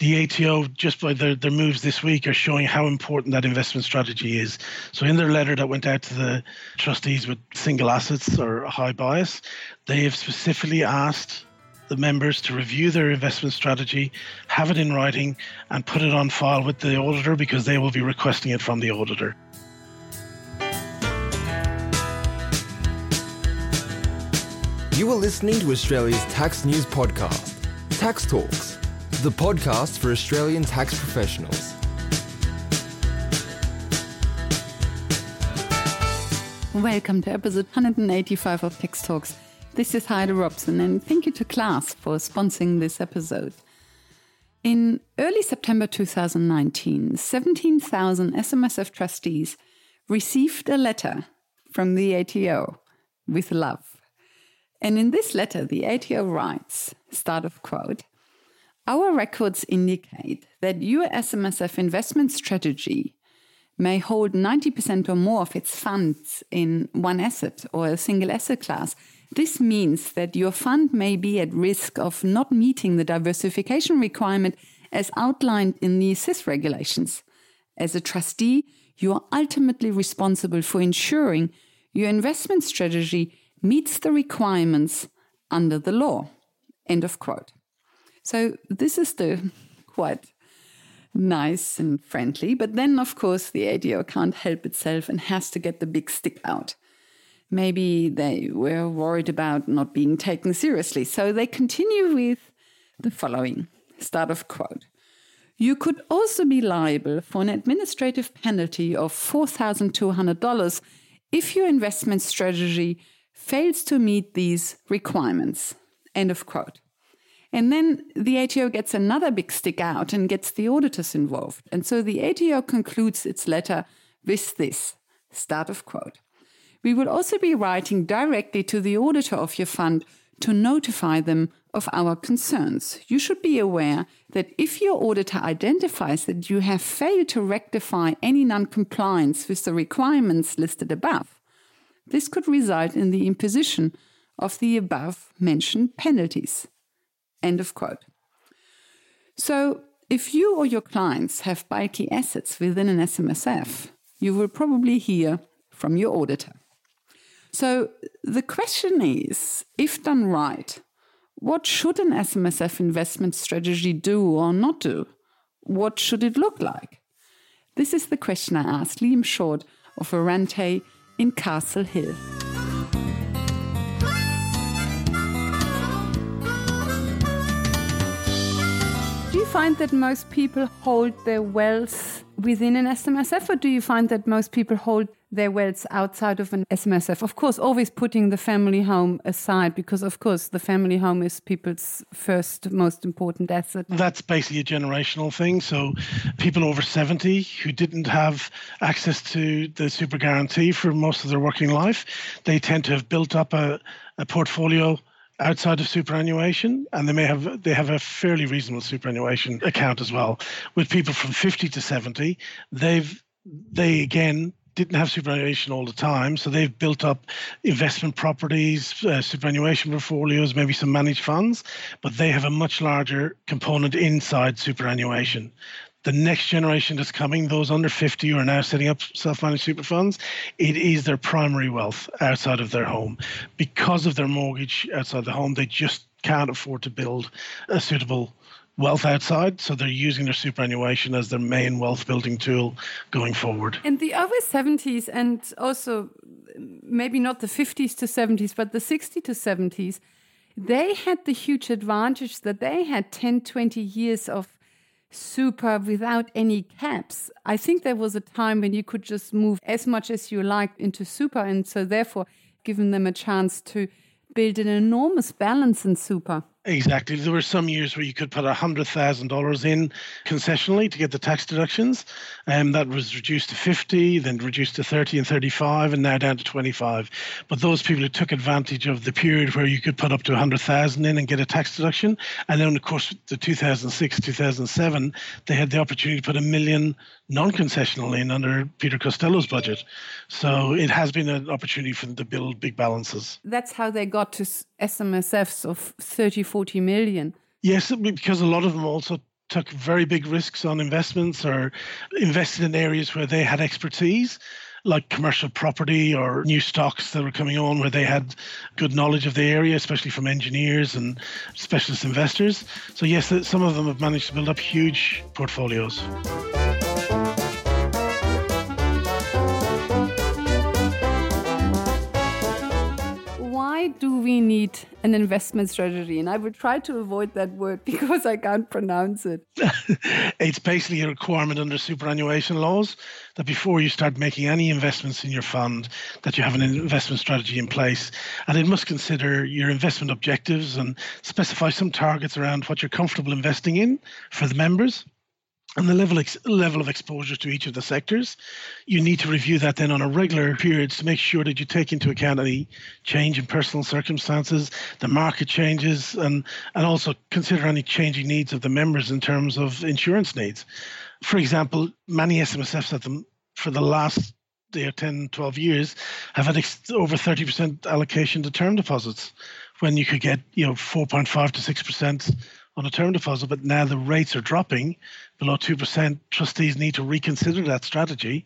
the ATO, just by their, their moves this week, are showing how important that investment strategy is. So, in their letter that went out to the trustees with single assets or high bias, they have specifically asked the members to review their investment strategy, have it in writing, and put it on file with the auditor because they will be requesting it from the auditor. You are listening to Australia's tax news podcast, Tax Talks, the podcast for Australian tax professionals. Welcome to episode 185 of Tax Talks. This is Heide Robson, and thank you to Class for sponsoring this episode. In early September 2019, 17,000 SMSF trustees received a letter from the ATO with love. And in this letter, the ATO writes, start of quote, our records indicate that your SMSF investment strategy may hold 90% or more of its funds in one asset or a single asset class. This means that your fund may be at risk of not meeting the diversification requirement as outlined in the SIS regulations. As a trustee, you are ultimately responsible for ensuring your investment strategy meets the requirements under the law. End of quote. So this is the quite nice and friendly, but then of course the ATO can't help itself and has to get the big stick out. Maybe they were worried about not being taken seriously, so they continue with the following start of quote. You could also be liable for an administrative penalty of $4,200 if your investment strategy fails to meet these requirements. End of quote. And then the ATO gets another big stick out and gets the auditors involved. And so the ATO concludes its letter with this start of quote. We will also be writing directly to the auditor of your fund to notify them of our concerns. You should be aware that if your auditor identifies that you have failed to rectify any non-compliance with the requirements listed above, this could result in the imposition of the above mentioned penalties. End of quote. So, if you or your clients have bulky assets within an SMSF, you will probably hear from your auditor. So, the question is if done right, what should an SMSF investment strategy do or not do? What should it look like? This is the question I asked Liam Shorte of Verante in Castle Hill. Find that most people hold their wealth within an SMSF, or do you find that most people hold their wealth outside of an SMSF. Of course, always putting the family home aside because, of course, the family home is people's first most important asset. That's basically a generational thing. So, people over 70 who didn't have access to the super guarantee for most of their working life, they tend to have built up a, a portfolio outside of superannuation and they may have they have a fairly reasonable superannuation account as well with people from 50 to 70 they've they again didn't have superannuation all the time, so they've built up investment properties, uh, superannuation portfolios, maybe some managed funds, but they have a much larger component inside superannuation. The next generation that's coming, those under 50 who are now setting up self managed super funds, it is their primary wealth outside of their home. Because of their mortgage outside the home, they just can't afford to build a suitable wealth outside. So they're using their superannuation as their main wealth building tool going forward. In the over 70s and also maybe not the 50s to 70s, but the 60s to 70s, they had the huge advantage that they had 10, 20 years of super without any caps. I think there was a time when you could just move as much as you liked into super. And so, therefore, giving them a chance to build an enormous balance in super. Exactly. There were some years where you could put $100,000 in concessionally to get the tax deductions. and um, that was reduced to 50, then reduced to 30 and 35, and now down to 25. But those people who took advantage of the period where you could put up to 100,000 in and get a tax deduction, and then, of course, the 2006, 2007, they had the opportunity to put a million non concessional in under Peter Costello's budget. So it has been an opportunity for them to build big balances. That's how they got to SMSFs of 30, 40 million. Yes, because a lot of them also took very big risks on investments or invested in areas where they had expertise like commercial property or new stocks that were coming on where they had good knowledge of the area, especially from engineers and specialist investors. So, yes, some of them have managed to build up huge portfolios. Do we need an investment strategy? And I will try to avoid that word because I can't pronounce it. it's basically a requirement under superannuation laws that before you start making any investments in your fund, that you have an investment strategy in place. And it must consider your investment objectives and specify some targets around what you're comfortable investing in for the members and the level ex- level of exposure to each of the sectors. You need to review that then on a regular period to make sure that you take into account any change in personal circumstances, the market changes, and and also consider any changing needs of the members in terms of insurance needs. For example, many SMSFs at them for the last you 10, 12 years have had ex- over 30% allocation to term deposits when you could get you know 4.5 to 6% on a term deposit, but now the rates are dropping below 2%. Trustees need to reconsider that strategy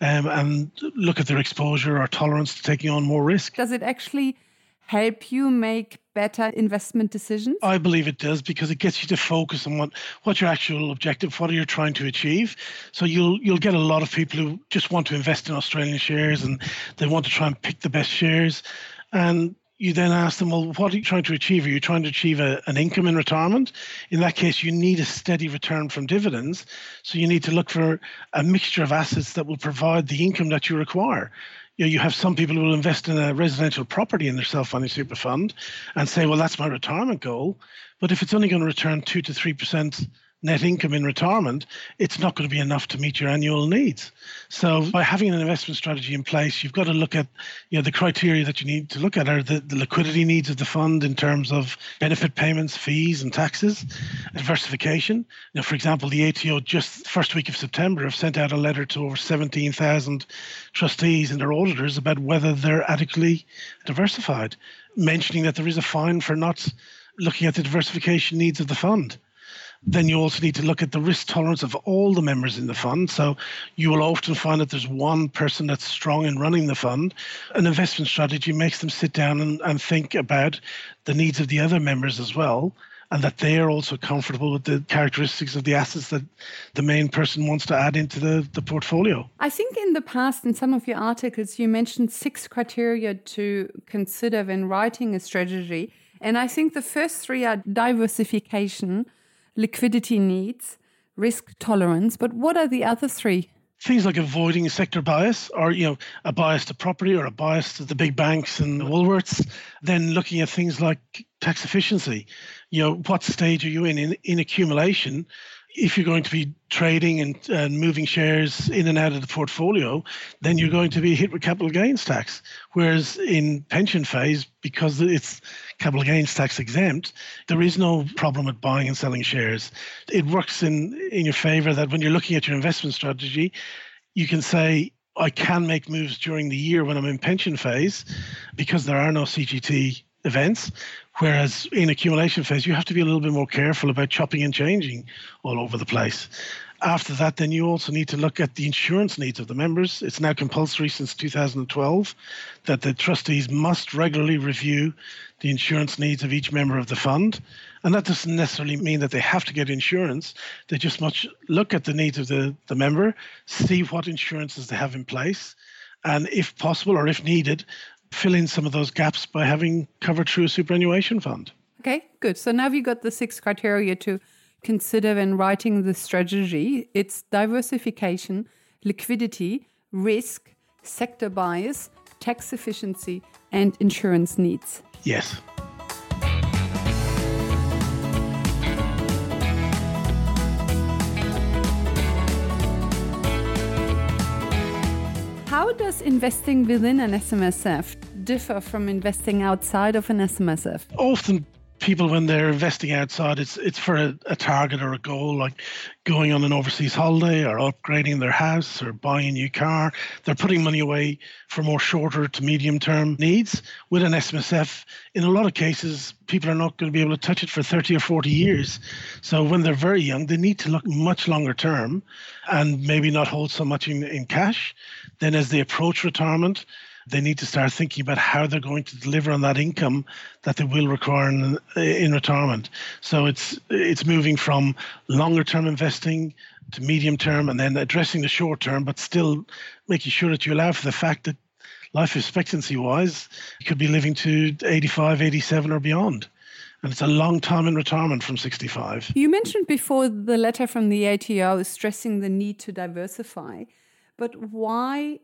um, and look at their exposure or tolerance to taking on more risk. Does it actually help you make better investment decisions? I believe it does because it gets you to focus on what what's your actual objective, what are you trying to achieve. So you'll you'll get a lot of people who just want to invest in Australian shares and they want to try and pick the best shares. And you then ask them, well, what are you trying to achieve? Are you trying to achieve a, an income in retirement? In that case, you need a steady return from dividends. So you need to look for a mixture of assets that will provide the income that you require. You, know, you have some people who will invest in a residential property in their self-funding super fund and say, well, that's my retirement goal. But if it's only going to return two to three percent net income in retirement, it's not going to be enough to meet your annual needs. So by having an investment strategy in place, you've got to look at you know the criteria that you need to look at are the, the liquidity needs of the fund in terms of benefit payments, fees and taxes, diversification. Now, for example, the ATO just first week of September have sent out a letter to over 17,000 trustees and their auditors about whether they're adequately diversified, mentioning that there is a fine for not looking at the diversification needs of the fund then you also need to look at the risk tolerance of all the members in the fund. So you will often find that there's one person that's strong in running the fund. An investment strategy makes them sit down and, and think about the needs of the other members as well. And that they are also comfortable with the characteristics of the assets that the main person wants to add into the, the portfolio. I think in the past, in some of your articles, you mentioned six criteria to consider when writing a strategy. And I think the first three are diversification, liquidity needs, risk tolerance. But what are the other three? Things like avoiding sector bias or you know a bias to property or a bias to the big banks and the Woolworths, then looking at things like tax efficiency. You know, what stage are you in in, in accumulation? If you're going to be trading and, and moving shares in and out of the portfolio, then you're going to be hit with capital gains tax. Whereas in pension phase, because it's capital gains tax exempt, there is no problem with buying and selling shares. It works in, in your favor that when you're looking at your investment strategy, you can say, I can make moves during the year when I'm in pension phase because there are no CGT events. Whereas in accumulation phase, you have to be a little bit more careful about chopping and changing all over the place. After that, then you also need to look at the insurance needs of the members. It's now compulsory since 2012 that the trustees must regularly review the insurance needs of each member of the fund. And that doesn't necessarily mean that they have to get insurance. They just must look at the needs of the, the member, see what insurances they have in place, and if possible or if needed, fill in some of those gaps by having covered through a superannuation fund. Okay, good. So now you've got the six criteria to consider when writing the strategy. It's diversification, liquidity, risk, sector bias, tax efficiency, and insurance needs. Yes. Does investing within an SMSF differ from investing outside of an SMSF? Often people when they're investing outside it's it's for a, a, target or a goal like going on an overseas holiday or upgrading their house or buying a new car. They're putting money away for more shorter to medium term needs. With an smsf in a lot of cases people are not going to be able to touch it for 30 or 40 years. So when they're very young they need to look much longer term and maybe not hold so much in, in cash. Then as they approach retirement they need to start thinking about how they're going to deliver on that income that they will require in, in retirement. So it's it's moving from longer term investing to medium term and then addressing the short term, but still making sure that you allow for the fact that life expectancy wise, you could be living to 85, 87 or beyond. And it's a long time in retirement from 65. You mentioned before the letter from the ATO stressing the need to diversify. But why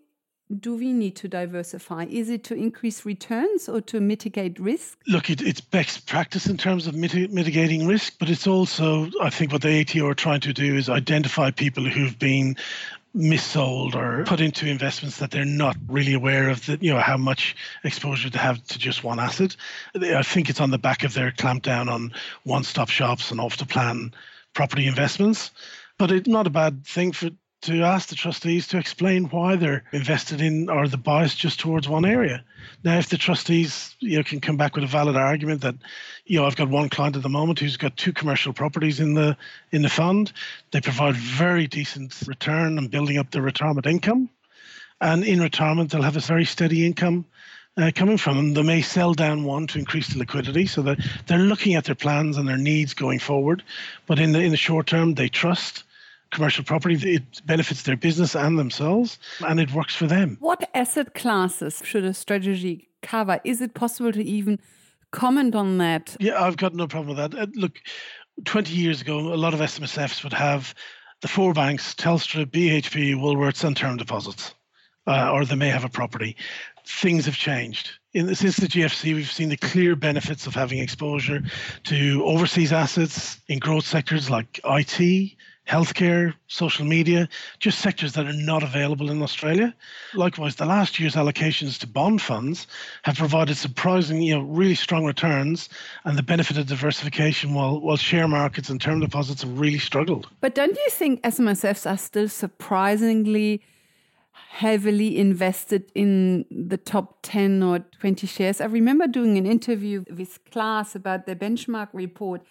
do we need to diversify? Is it to increase returns or to mitigate risk? Look, it, it's best practice in terms of mitigating risk, but it's also, I think, what the ATO are trying to do is identify people who've been missold or put into investments that they're not really aware of that you know how much exposure to have to just one asset i think it's on the back of their clampdown on one-stop shops and off the plan property investments but it's not a bad thing for to ask the trustees to explain why they're invested in or the bias just towards one area. Now, if the trustees you know can come back with a valid argument that you know I've got one client at the moment who's got two commercial properties in the in the fund, they provide very decent return and building up their retirement income, and in retirement they'll have a very steady income. Uh, coming from them, they may sell down one to increase the liquidity, so that they're looking at their plans and their needs going forward. But in the in the short term, they trust commercial property. It benefits their business and themselves, and it works for them. What asset classes should a strategy cover? Is it possible to even comment on that? Yeah, I've got no problem with that. Uh, look, 20 years ago, a lot of SMSFs would have the four banks, Telstra, BHP, Woolworths, and term deposits, uh, or they may have a property. Things have changed. In, since the GFC, we've seen the clear benefits of having exposure to overseas assets in growth sectors like IT, healthcare, social media, just sectors that are not available in Australia. Likewise, the last year's allocations to bond funds have provided surprising, you know, really strong returns and the benefit of diversification while, while share markets and term deposits have really struggled. But don't you think SMSFs are still surprisingly heavily invested in the top 10 or 20 shares? I remember doing an interview with Class about their benchmark report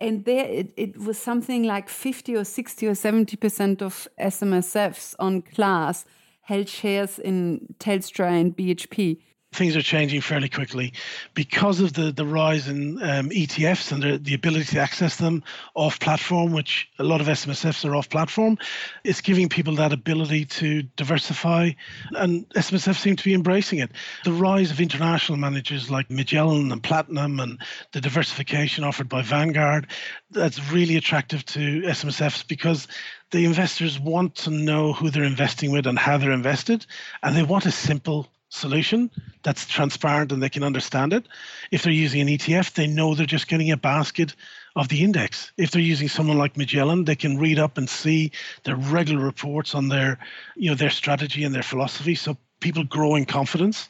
and there it, it was something like 50 or 60 or 70 percent of SMSFs on class held shares in Telstra and BHP things are changing fairly quickly because of the, the rise in um, ETFs and the, the ability to access them off platform, which a lot of SMSFs are off platform. It's giving people that ability to diversify, and SMSF seem to be embracing it. The rise of international managers like Magellan and Platinum and the diversification offered by Vanguard, that's really attractive to SMSFs because the investors want to know who they're investing with and how they're invested, and they want a simple solution that's transparent and they can understand it. If they're using an ETF, they know they're just getting a basket of the index. If they're using someone like Magellan, they can read up and see their regular reports on their, you know, their strategy and their philosophy. So people grow in confidence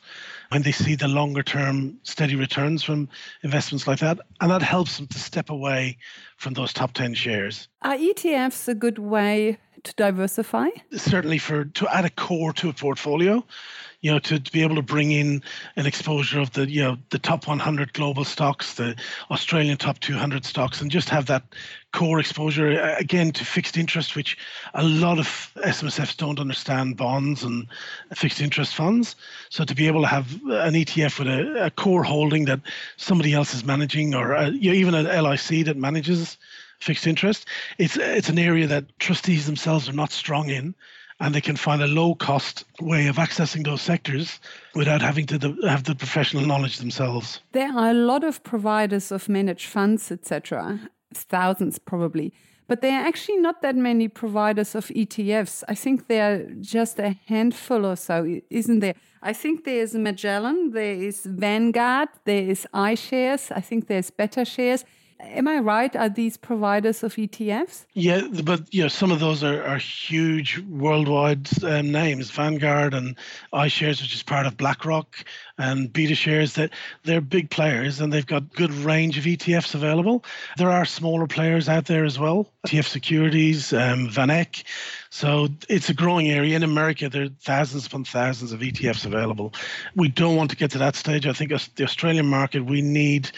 when they see the longer term steady returns from investments like that. And that helps them to step away from those top 10 shares. Are ETFs a good way to diversify? Certainly for to add a core to a portfolio you know, to, to be able to bring in an exposure of the, you know, the top 100 global stocks, the Australian top 200 stocks, and just have that core exposure uh, again to fixed interest, which a lot of SMSFs don't understand bonds and fixed interest funds. So to be able to have an ETF with a, a core holding that somebody else is managing, or a, you know, even an LIC that manages fixed interest, it's it's an area that trustees themselves are not strong in and they can find a low cost way of accessing those sectors without having to the, have the professional knowledge themselves. There are a lot of providers of managed funds, etc., thousands probably. But there are actually not that many providers of ETFs. I think there are just a handful or so, isn't there? I think there's Magellan, there is Vanguard, there is iShares, I think there's BetaShares. Am I right? Are these providers of ETFs? Yeah, but you know, some of those are, are huge worldwide um, names, Vanguard and iShares, which is part of BlackRock, and BetaShares. That they're big players and they've got good range of ETFs available. There are smaller players out there as well, ETF Securities, um, VanEck. So it's a growing area. In America, there are thousands upon thousands of ETFs available. We don't want to get to that stage. I think the Australian market, we need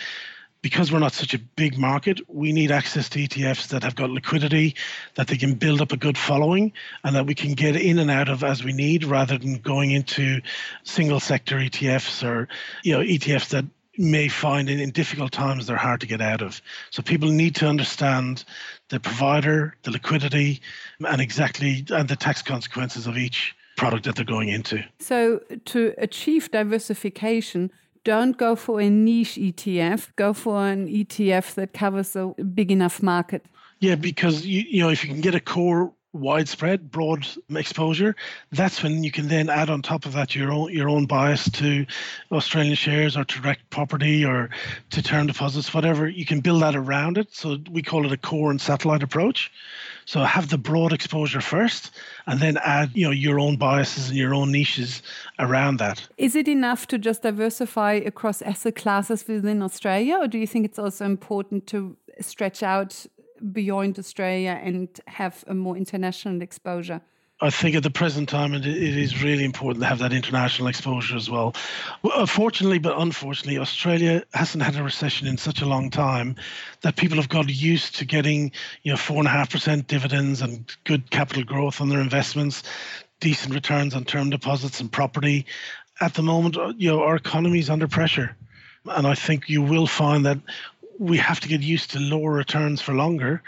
because we're not such a big market, we need access to ETFs that have got liquidity, that they can build up a good following, and that we can get in and out of as we need, rather than going into single sector ETFs or you know ETFs that may find in, in difficult times they're hard to get out of. So people need to understand the provider, the liquidity, and exactly and the tax consequences of each product that they're going into. So to achieve diversification, don't go for a niche ETF, go for an ETF that covers a big enough market. Yeah, because you, you know if you can get a core widespread, broad exposure, that's when you can then add on top of that your own your own bias to Australian shares or to direct property or to term deposits, whatever. You can build that around it. So we call it a core and satellite approach. So have the broad exposure first, and then add you know your own biases and your own niches around that. Is it enough to just diversify across asset classes within Australia, or do you think it's also important to stretch out beyond Australia and have a more international exposure? I think at the present time, it, is really important to have that international exposure as well. well. Fortunately, but unfortunately, Australia hasn't had a recession in such a long time that people have got used to getting, you know, four and a half percent dividends and good capital growth on their investments, decent returns on term deposits and property. At the moment, uh, you know, our economy is under pressure, and I think you will find that we have to get used to lower returns for longer.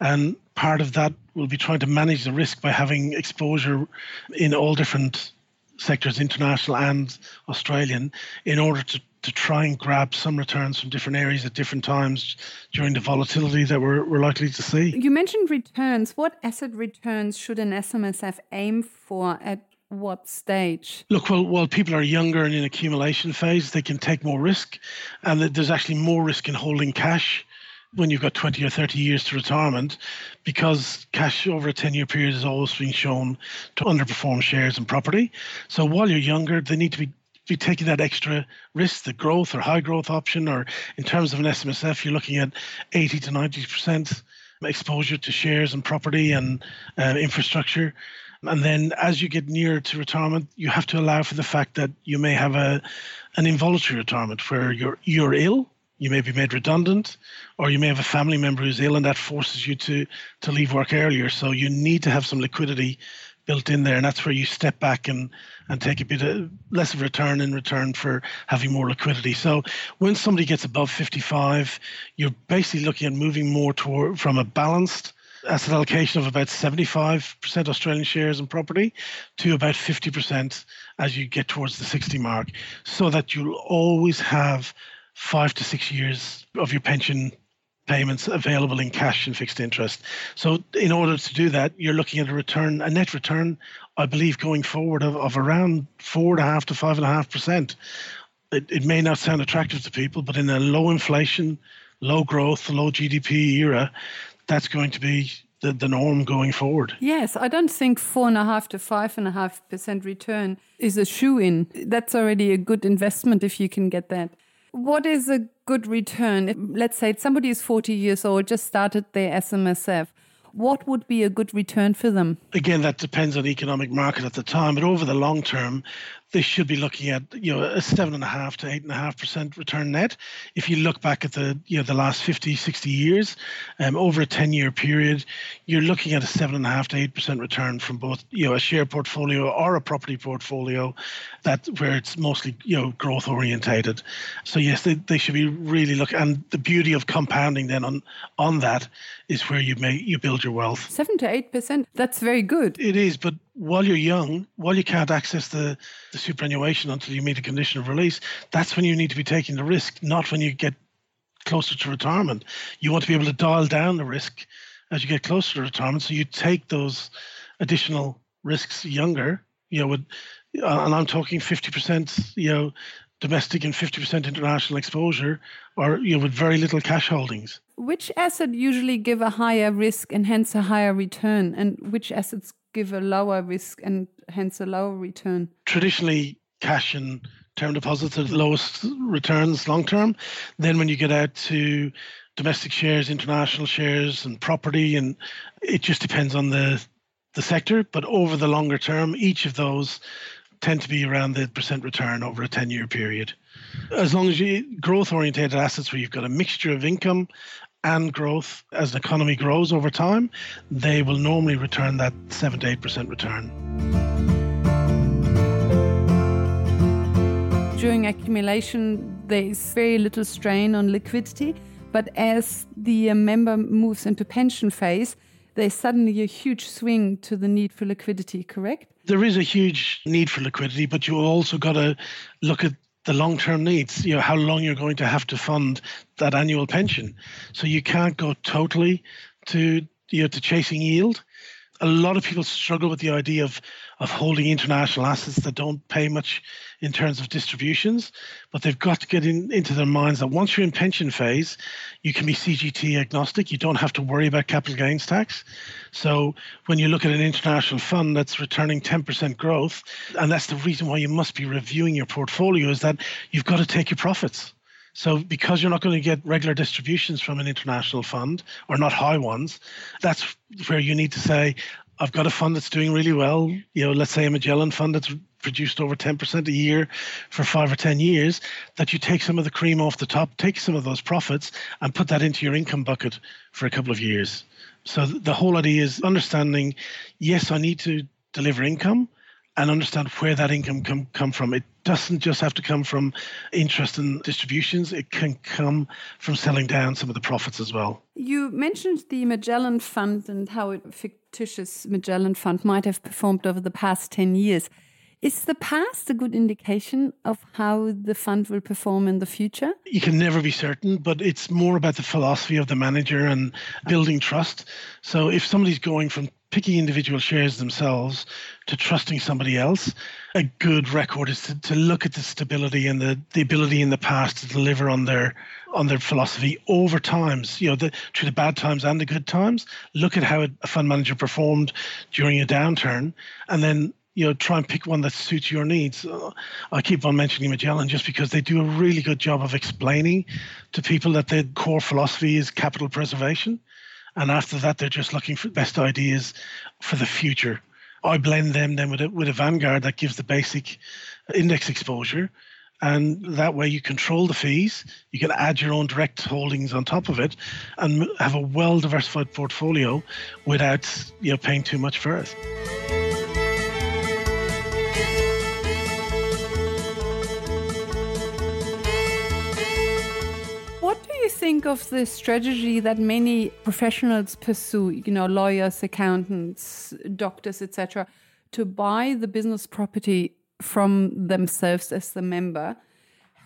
And part of that will be trying to manage the risk by having exposure in all different sectors, international and Australian, in order to, to try and grab some returns from different areas at different times during the volatility that we're, we're likely to see. You mentioned returns. What asset returns should an SMSF aim for at what stage? Look, well, while people are younger and in accumulation phase, they can take more risk, and there's actually more risk in holding cash when you've got 20 or 30 years to retirement because cash over a 10 year period has always been shown to underperform shares and property. So while you're younger, they need to be be taking that extra risk, the growth or high growth option, or in terms of an SMSF, you're looking at 80 to 90% exposure to shares and property and uh, infrastructure. And then as you get nearer to retirement, you have to allow for the fact that you may have a an involuntary retirement where you're you're ill, you may be made redundant, or you may have a family member who's ill and that forces you to to leave work earlier. So you need to have some liquidity built in there, and that's where you step back and and take a bit of less of return in return for having more liquidity. So when somebody gets above 55, you're basically looking at moving more toward from a balanced asset allocation of about 75% Australian shares and property to about 50% as you get towards the 60 mark, so that you'll always have five to six years of your pension payments available in cash and fixed interest. So, in order to do that, you're looking at a return, a net return, I believe, going forward of, of around four and a half to five and a half percent. It, it may not sound attractive to people, but in a low inflation, low growth, low GDP era, that's going to be the, the norm going forward. Yes, I don't think four and a half to five and a half percent return is a shoe in. That's already a good investment if you can get that. What is a good return? Let's say somebody is 40 years old, just started their SMSF what would be a good return for them? Again, that depends on the economic market at the time, but over the long term, they should be looking at you know a seven and a half to eight and a half percent return net. If you look back at the you know the last 50, 60 years, um, over a 10 year period, you're looking at a seven and a half to eight percent return from both you know a share portfolio or a property portfolio, that where it's mostly you know growth orientated. So yes, they, they should be really looking. And the beauty of compounding then on on that is where you may you build your wealth. Seven to eight percent. That's very good. It is, but while you're young, while you can't access the, the superannuation until you meet a condition of release, that's when you need to be taking the risk, not when you get closer to retirement. You want to be able to dial down the risk as you get closer to retirement. So you take those additional risks younger, you know, with, uh, and I'm talking 50%, you know, domestic and 50% international exposure or you know, with very little cash holdings. Which asset usually give a higher risk and hence a higher return and which assets give a lower risk and hence a lower return? Traditionally, cash and term deposits are the lowest returns long term. Then when you get out to domestic shares, international shares and property and it just depends on the the sector, but over the longer term, each of those tend to be around the percent return over a 10 year period. As long as you growth oriented assets where you've got a mixture of income and growth as the economy grows over time, they will normally return that 7 to 8% return. During accumulation, there is very little strain on liquidity, but as the uh, member moves into pension phase, there's suddenly a huge swing to the need for liquidity, correct? There is a huge need for liquidity, but you also got to look at the long-term needs you know how long you're going to have to fund that annual pension. So you can't go totally to you know to chasing yield a lot of people struggle with the idea of of holding international assets that don't pay much in terms of distributions, but they've got to get in, into their minds that once you're in pension phase, you can be CGT agnostic. You don't have to worry about capital gains tax. So when you look at an international fund that's returning 10% growth, and that's the reason why you must be reviewing your portfolio, is that you've got to take your profits. So because you're not going to get regular distributions from an international fund or not high ones, that's where you need to say, I've got a fund that's doing really well. You know, let's say a Magellan fund that's produced over 10% a year for five or 10 years, that you take some of the cream off the top, take some of those profits and put that into your income bucket for a couple of years. So the whole idea is understanding, yes, I need to deliver income, and understand where that income can come from. It doesn't just have to come from interest and distributions, it can come from selling down some of the profits as well. You mentioned the Magellan Fund and how a fictitious Magellan Fund might have performed over the past 10 years. Is the past a good indication of how the fund will perform in the future? You can never be certain, but it's more about the philosophy of the manager and building trust. So if somebody's going from picking individual shares themselves to trusting somebody else. A good record is to, to look at the stability and the, the ability in the past to deliver on their on their philosophy over times, you know, the, through the bad times and the good times. Look at how a fund manager performed during a downturn, and then you know try and pick one that suits your needs. I keep on mentioning Magellan just because they do a really good job of explaining to people that their core philosophy is capital preservation and after that they're just looking for best ideas for the future. I blend them then with a, with a Vanguard that gives the basic index exposure, and that way you control the fees. You can add your own direct holdings on top of it, and have a well diversified portfolio without you know paying too much for it. Think of the strategy that many professionals pursue, you know, lawyers, accountants, doctors, etc., to buy the business property from themselves as the member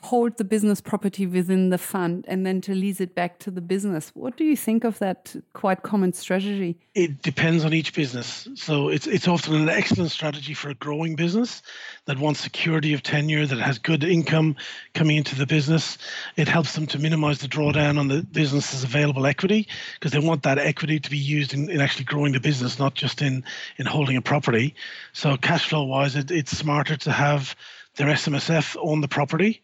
hold the business property within the fund and then to lease it back to the business. What do you think of that quite common strategy? It depends on each business. So it's it's often an excellent strategy for a growing business that wants security of tenure, that has good income coming into the business. It helps them to minimize the drawdown on the business's available equity because they want that equity to be used in, in actually growing the business, not just in in holding a property. So cash flow wise, it, it's smarter to have their SMSF own the property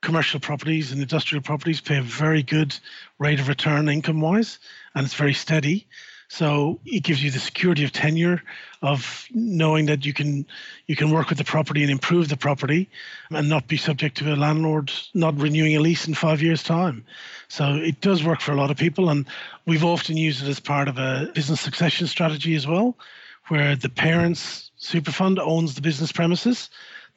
commercial properties and industrial properties pay a very good rate of return income wise, and it's very steady. So it gives you the security of tenure, of knowing that you can you can work with the property and improve the property, and not be subject to a landlord not renewing a lease in five years' time. So it does work for a lot of people, and we've often used it as part of a business succession strategy as well, where the parents super fund owns the business premises,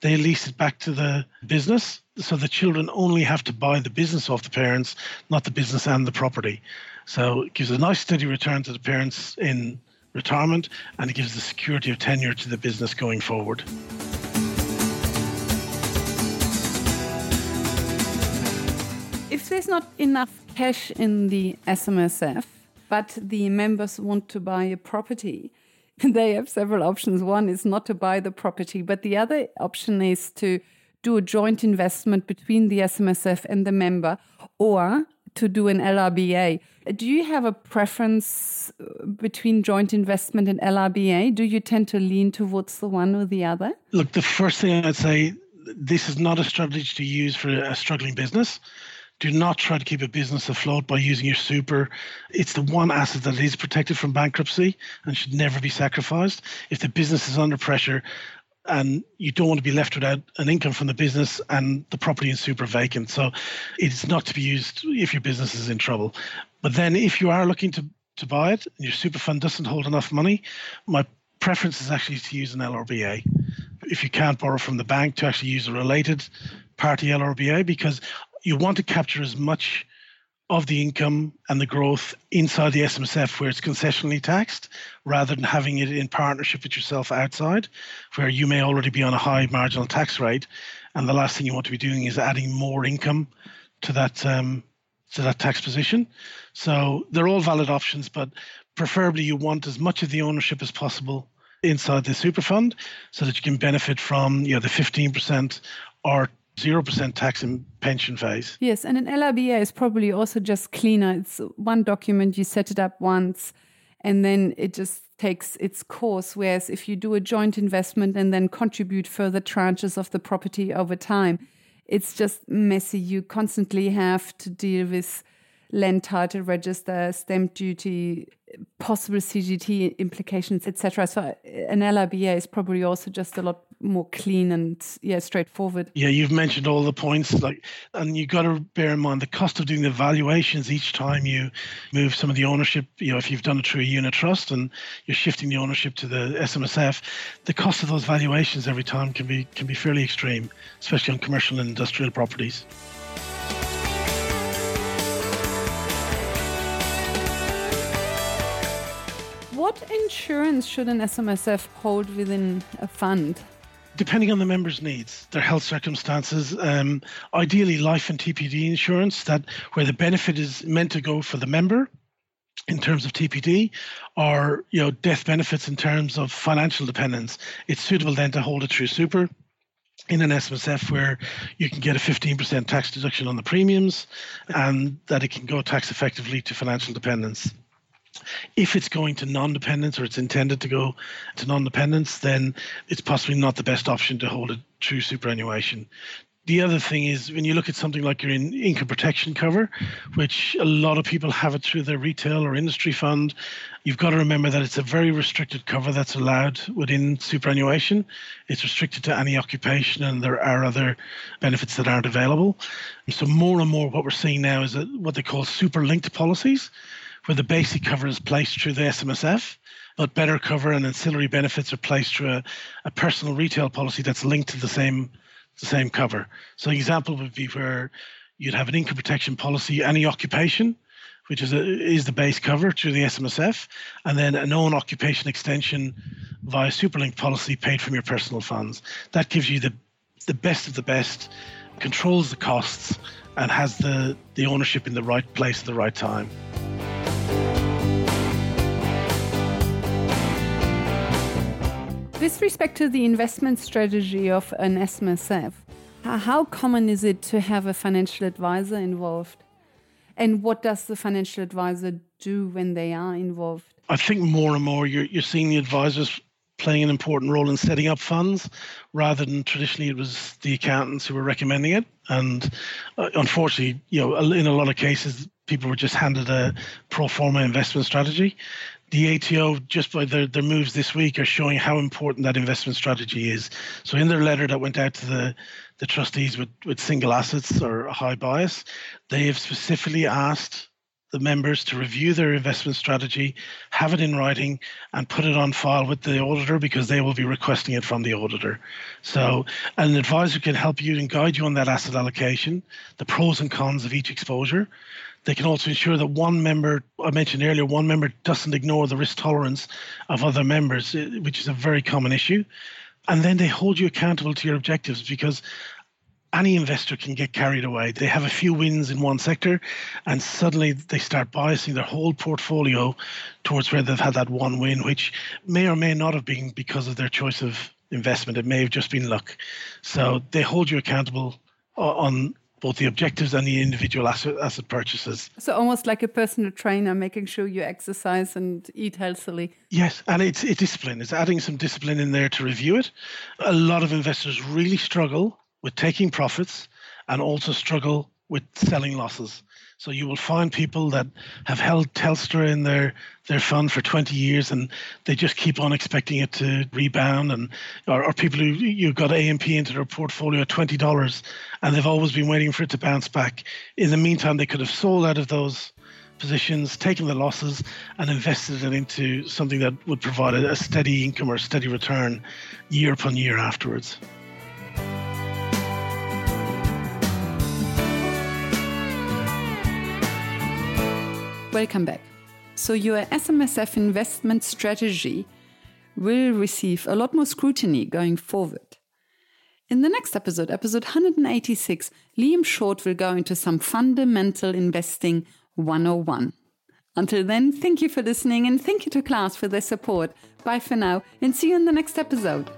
they lease it back to the business so the children only have to buy the business off the parents, not the business and the property. So it gives a nice steady return to the parents in retirement and it gives the security of tenure to the business going forward. If there's not enough cash in the SMSF, but the members want to buy a property, they have several options. One is not to buy the property, but the other option is to do a joint investment between the SMSF and the member or to do an LRBA. Do you have a preference uh, between joint investment and LRBA? Do you tend to lean towards the one or the other? Look, the first thing I'd say this is not a strategy to use for a struggling business. Do not try to keep a business afloat by using your super. It's the one asset that is protected from bankruptcy and should never be sacrificed. If the business is under pressure, and you don't want to be left without an income from the business and the property is super vacant. So it's not to be used if your business is in trouble. But then if you are looking to, to buy it and your super fund doesn't hold enough money, my preference is actually to use an LRBA. If you can't borrow from the bank, to actually use a related party LRBA because you want to capture as much of the income and the growth inside the SMSF where it's concessionally taxed rather than having it in partnership with yourself outside where you may already be on a high marginal tax rate and the last thing you want to be doing is adding more income to that um, to that tax position. So they're all valid options, but preferably you want as much of the ownership as possible inside the super fund so that you can benefit from you know the 15% or 0% tax and pension phase. Yes, and an LRBA is probably also just cleaner. It's one document, you set it up once, and then it just takes its course. Whereas if you do a joint investment and then contribute further tranches of the property over time, it's just messy. You constantly have to deal with land title register, stamp duty, possible CGT implications, etc. So uh, an LRBA is probably also just a lot more clean and yeah, straightforward. Yeah, you've mentioned all the points, like, and you've got to bear in mind the cost of doing the valuations each time you move some of the ownership. You know, if you've done it through a unit trust and you're shifting the ownership to the SMSF, the cost of those valuations every time can be can be fairly extreme, especially on commercial and industrial properties. What insurance should an SMSF hold within a fund? Depending on the member's needs, their health circumstances, um, ideally life and TPD insurance that where the benefit is meant to go for the member in terms of TPD, or you know death benefits in terms of financial dependence. It's suitable then to hold it through super in an SMSF where you can get a 15% tax deduction on the premiums and that it can go tax effectively to financial dependence. If it's going to non-dependence or it's intended to go to non-dependence, then it's possibly not the best option to hold a true superannuation. The other thing is when you look at something like your income protection cover, which a lot of people have it through their retail or industry fund, you've got to remember that it's a very restricted cover that's allowed within superannuation. It's restricted to any occupation, and there are other benefits that aren't available. So more and more, what we're seeing now is what they call super linked policies where the basic cover is placed through the SMSF, but better cover and ancillary benefits are placed through a, a personal retail policy that's linked to the same the same cover. So an example would be where you'd have an income protection policy, any occupation, which is a, is the base cover through the SMSF, and then an own occupation extension via Superlink policy paid from your personal funds. That gives you the the best of the best, controls the costs, and has the the ownership in the right place at the right time. With respect to the investment strategy of an SMSF, how common is it to have a financial advisor involved? And what does the financial advisor do when they are involved? I think more and more you're, you're seeing the advisors playing an important role in setting up funds rather than traditionally it was the accountants who were recommending it. And uh, unfortunately, you know, in a lot of cases, people were just handed a pro forma investment strategy the ATO, just by their, their moves this week, are showing how important that investment strategy is. So, in their letter that went out to the, the trustees with, with single assets or high bias, they have specifically asked the members to review their investment strategy, have it in writing, and put it on file with the auditor because they will be requesting it from the auditor. So, an advisor can help you and guide you on that asset allocation, the pros and cons of each exposure they can also ensure that one member, I mentioned earlier, one member doesn't ignore the risk tolerance of other members, eh, which is a very common issue. And then they hold you accountable to your objectives because any investor can get carried away. They have a few wins in one sector and suddenly they start biasing their whole portfolio towards where they've had that one win, which may or may not have been because of their choice of investment. It may have just been luck. So they hold you accountable on both the objectives and the individual asset, asset purchases. So almost like a personal trainer, making sure you exercise and eat healthily. Yes, and it's, it's discipline. It's adding some discipline in there to review it. A lot of investors really struggle with taking profits and also struggle with selling losses. So you will find people that have held Telstra in their their fund for 20 years and they just keep on expecting it to rebound and or, or people who you've got AMP into their portfolio at $20 and they've always been waiting for it to bounce back. In the meantime, they could have sold out of those positions, taken the losses, and invested it into something that would provide a, steady income or steady return year upon year afterwards. Welcome back. So, your SMSF investment strategy will receive a lot more scrutiny going forward. In the next episode, episode 186, Liam Shorte will go into some fundamental investing 101. Until then, thank you for listening and thank you to Class for their support. Bye for now and see you in the next episode.